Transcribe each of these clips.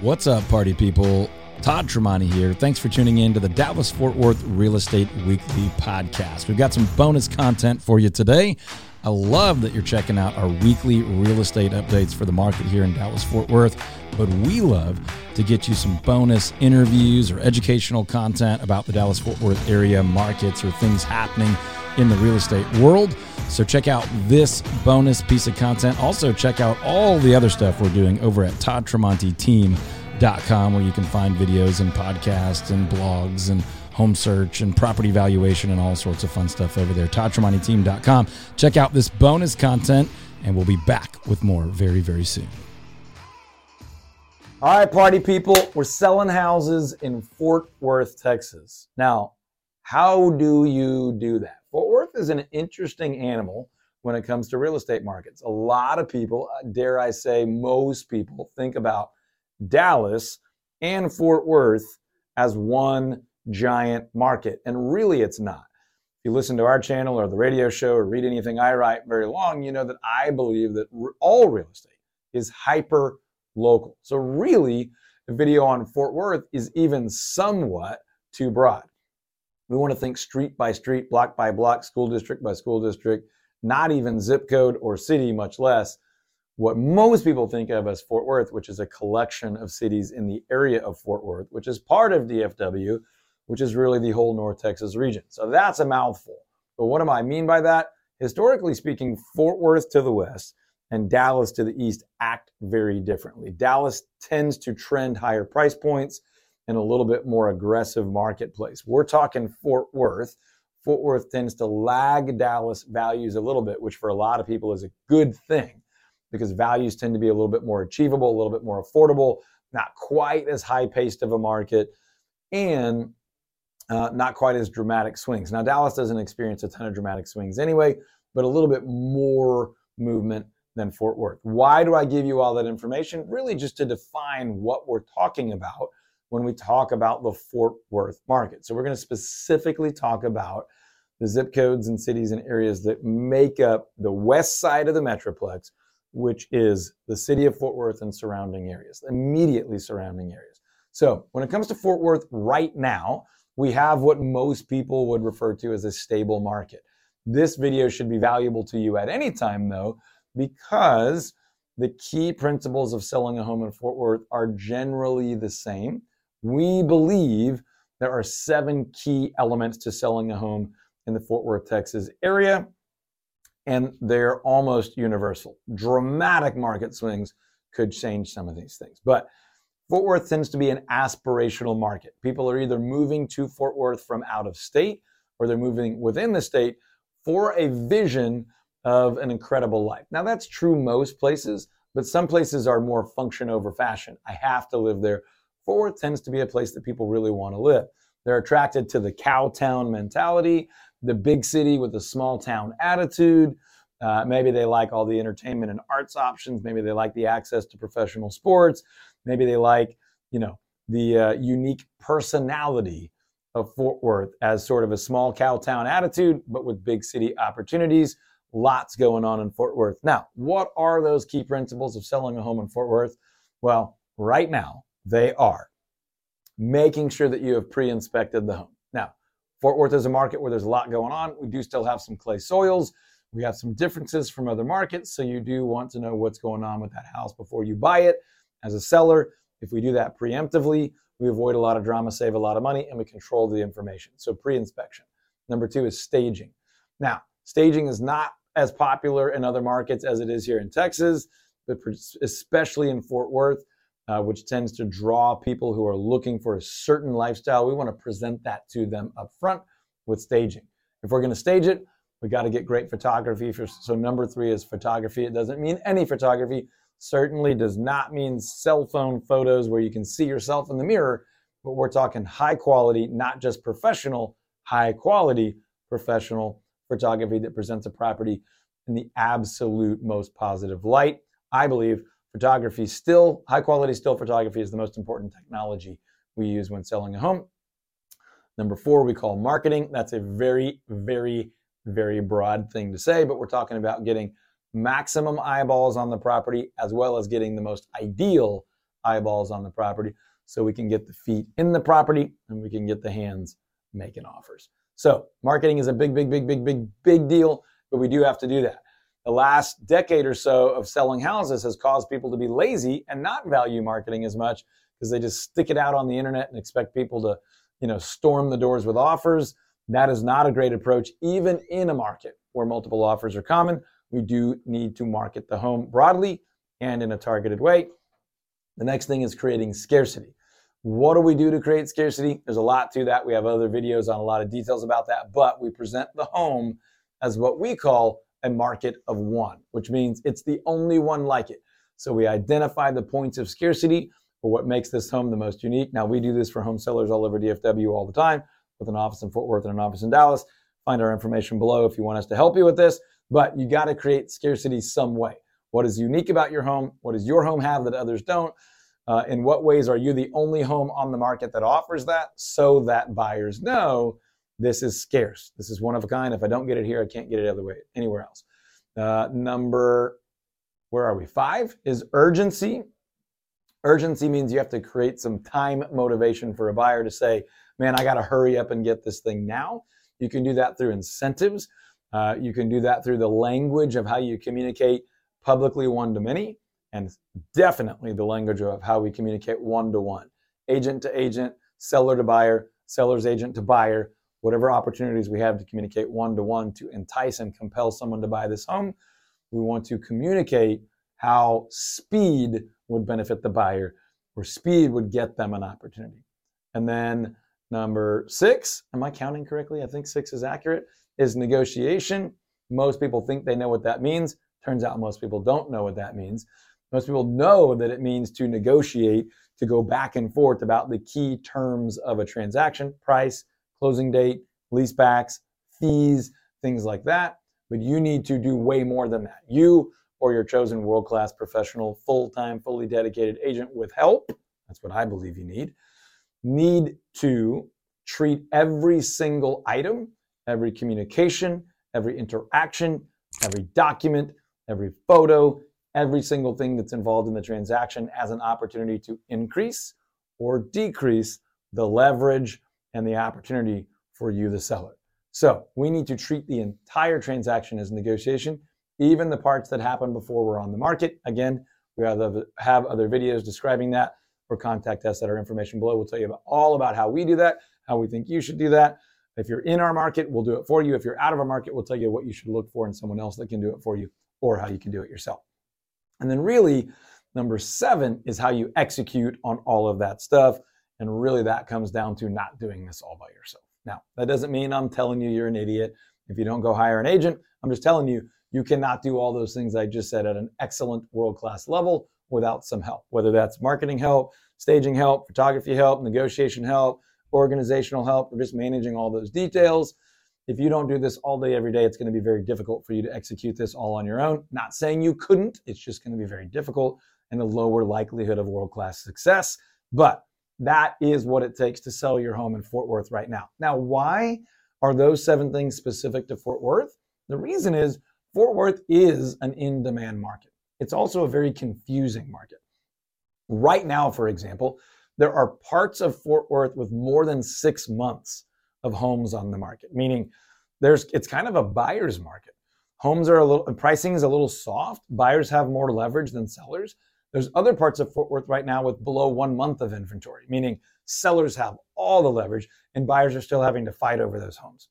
What's up, party people? Todd Tremonti here. Thanks for tuning in to the Dallas Fort Worth Real Estate Weekly podcast. We've got some bonus content for you today. I love that you're checking out our weekly real estate updates for the market here in Dallas Fort Worth, but we love to get you some bonus interviews or educational content about the Dallas Fort Worth area markets or things happening in the real estate world. So check out this bonus piece of content. Also, check out all the other stuff we're doing over at toddtremontiteam.com, where you can find videos and podcasts and blogs and home search and property valuation and all sorts of fun stuff over there. toddtremontiteam.com. Check out this bonus content, and we'll be back with more very, very soon. All right, party people, we're selling houses in Fort Worth, Texas. Now, how do you do that? Fort Worth is an interesting animal when it comes to real estate markets. A lot of people, uh, dare I say, most people think about Dallas and Fort Worth as one giant market. And really, it's not. If you listen to our channel or the radio show or read anything I write very long, you know that I believe that all real estate is hyper local. So, really, a video on Fort Worth is even somewhat too broad. We want to think street by street, block by block, school district by school district, not even zip code or city, much less what most people think of as Fort Worth, which is a collection of cities in the area of Fort Worth, which is part of DFW, which is really the whole North Texas region. So that's a mouthful. But what do I mean by that? Historically speaking, Fort Worth to the west and Dallas to the east act very differently. Dallas tends to trend higher price points and a little bit more aggressive marketplace. We're talking Fort Worth. Fort Worth tends to lag Dallas values a little bit, which for a lot of people is a good thing because values tend to be a little bit more achievable, a little bit more affordable, not quite as high paced of a market, and uh, not quite as dramatic swings. Now, Dallas doesn't experience a ton of dramatic swings anyway, but a little bit more movement than Fort Worth. Why do I give you all that information? Really, just to define what we're talking about when we talk about the Fort Worth market. So we're going to specifically talk about the zip codes and cities and areas that make up the west side of the Metroplex, which is the city of Fort Worth and surrounding areas, immediately surrounding areas. So when it comes to Fort Worth right now, we have what most people would refer to as a stable market. This video should be valuable to you at any time, though, because the key principles of selling a home in Fort Worth are generally the same. We believe there are seven key elements to selling a home in the Fort Worth, Texas area, and they're almost universal. Dramatic market swings could change some of these things. But Fort Worth tends to be an aspirational market. People are either moving to Fort Worth from out of state or they're moving within the state for a vision of an incredible life. Now, that's true most places, but some places are more function over fashion. I have to live there Fort tends to be a place that people really want to live. They're attracted to the cow town mentality, the big city with a small town attitude. Uh, maybe they like all the entertainment and arts options. Maybe they like the access to professional sports. Maybe they like, you know, the uh, unique personality of Fort Worth as sort of a small cow town attitude, but with big city opportunities. Lots going on in Fort Worth. Now, what are those key principles of selling a home in Fort Worth? Well, right now, they are making sure that you have pre inspected the home. Now, Fort Worth is a market where there's a lot going on. We do still have some clay soils. We have some differences from other markets. So you do want to know what's going on with that house before you buy it. As a seller, if we do that preemptively, we avoid a lot of drama, save a lot of money, and we control the information. So pre inspection. Number two is staging. Now, staging is not as popular in other markets as it is here in Texas, but especially in Fort Worth uh, which tends to draw people who are looking for a certain lifestyle. We want to present that to them up front with staging. If we're going to stage it, we got to get great photography. For, so number three is photography. It doesn't mean any photography. Certainly does not mean cell phone photos where you can see yourself in the mirror. But we're talking high quality, not just professional, high quality professional photography that presents a property in the absolute most positive light. I believe photography still, high quality still photography is the most important technology we use when selling a home. Number four, we call marketing. That's a very, very, very broad thing to say, but we're talking about getting maximum eyeballs on the property as well as getting the most ideal eyeballs on the property so we can get the feet in the property and we can get the hands making offers. So, marketing is a big, big, big, big, big, big deal, but we do have to do that. The last decade or so of selling houses has caused people to be lazy and not value marketing as much because they just stick it out on the internet and expect people to, you know, storm the doors with offers. That is not a great approach, even in a market where multiple offers are common. We do need to market the home broadly and in a targeted way. The next thing is creating scarcity. What do we do to create scarcity? There's a lot to that. We have other videos on a lot of details about that, but we present the home as what we call a market of one, which means it's the only one like it. So we identify the points of scarcity for what makes this home the most unique. Now, we do this for home sellers all over DFW all the time with an office in Fort Worth and an office in Dallas. Find our information below if you want us to help you with this, but you got to create scarcity some way. What is unique about your home? What does your home have that others don't? Uh, in what ways are you the only home on the market that offers that so that buyers know this is scarce? This is one of a kind. If I don't get it here, I can't get it other way, anywhere else. Uh, number, where are we? Five is urgency. Urgency means you have to create some time motivation for a buyer to say, man, I got to hurry up and get this thing now. You can do that through incentives. Uh, you can do that through the language of how you communicate publicly one to many, and definitely the language of how we communicate one to one, agent to agent, seller to buyer, seller's agent to buyer, whatever opportunities we have to communicate one to one to entice and compel someone to buy this home. We want to communicate how speed would benefit the buyer or speed would get them an opportunity. And then number six, am I counting correctly? I think six is accurate, is negotiation. Most people think they know what that means. Turns out most people don't know what that means. Most people know that it means to negotiate, to go back and forth about the key terms of a transaction, price, closing date, leasebacks, fees, things like that. But you need to do way more than that. You or your chosen world class professional, full time, fully dedicated agent with help, that's what I believe you need, need to treat every single item, every communication, every interaction, every document, every photo, every single thing that's involved in the transaction as an opportunity to increase or decrease the leverage and the opportunity for you, the seller. So we need to treat the entire transaction as negotiation even the parts that happen before we're on the market. Again, we have other videos describing that or contact us at our information below. We'll tell you about all about how we do that, how we think you should do that. If you're in our market, we'll do it for you. If you're out of our market, we'll tell you what you should look for in someone else that can do it for you or how you can do it yourself. And then really, number seven is how you execute on all of that stuff. And really that comes down to not doing this all by yourself. Now, that doesn't mean I'm telling you you're an idiot if you don't go hire an agent. I'm just telling you you cannot do all those things I just said at an excellent world class level without some help, whether that's marketing help, staging help, photography help, negotiation help, organizational help, or just managing all those details. If you don't do this all day, every day, it's going to be very difficult for you to execute this all on your own. Not saying you couldn't, it's just going to be very difficult and a lower likelihood of world class success. But that is what it takes to sell your home in Fort Worth right now. Now, why are those seven things specific to Fort Worth? The reason is Fort Worth is an in demand market. It's also a very confusing market. Right now, for example, there are parts of Fort Worth with more than six months of homes on the market, meaning there's it's kind of a buyer's market. Homes are a little pricing is a little soft. Buyers have more leverage than sellers. There's other parts of Fort Worth right now with below one month of inventory, meaning sellers have all the leverage and buyers are still having to fight over those homes.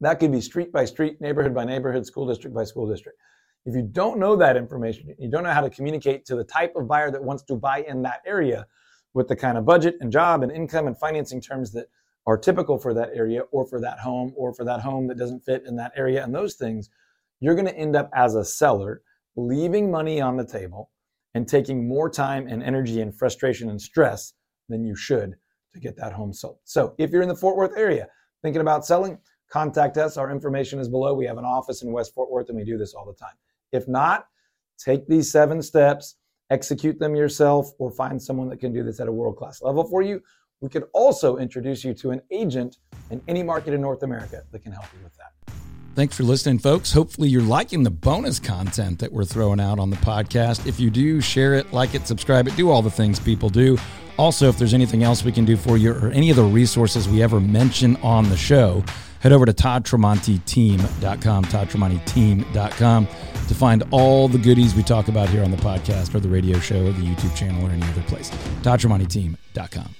That could be street by street, neighborhood by neighborhood, school district by school district. If you don't know that information, you don't know how to communicate to the type of buyer that wants to buy in that area with the kind of budget and job and income and financing terms that are typical for that area or for that home or for that home that doesn't fit in that area and those things, you're going to end up as a seller leaving money on the table and taking more time and energy and frustration and stress than you should to get that home sold. So if you're in the Fort Worth area thinking about selling, contact us. Our information is below. We have an office in West Fort Worth and we do this all the time. If not, take these seven steps, execute them yourself, or find someone that can do this at a world class level for you. We could also introduce you to an agent in any market in North America that can help you with that. Thanks for listening, folks. Hopefully, you're liking the bonus content that we're throwing out on the podcast. If you do, share it, like it, subscribe it, do all the things people do. Also, if there's anything else we can do for you or any of the resources we ever mention on the show, head over to toddtremontiteam.com, toddtremontiteam.com to find all the goodies we talk about here on the podcast or the radio show or the YouTube channel or any other place. toddtremontiteam.com.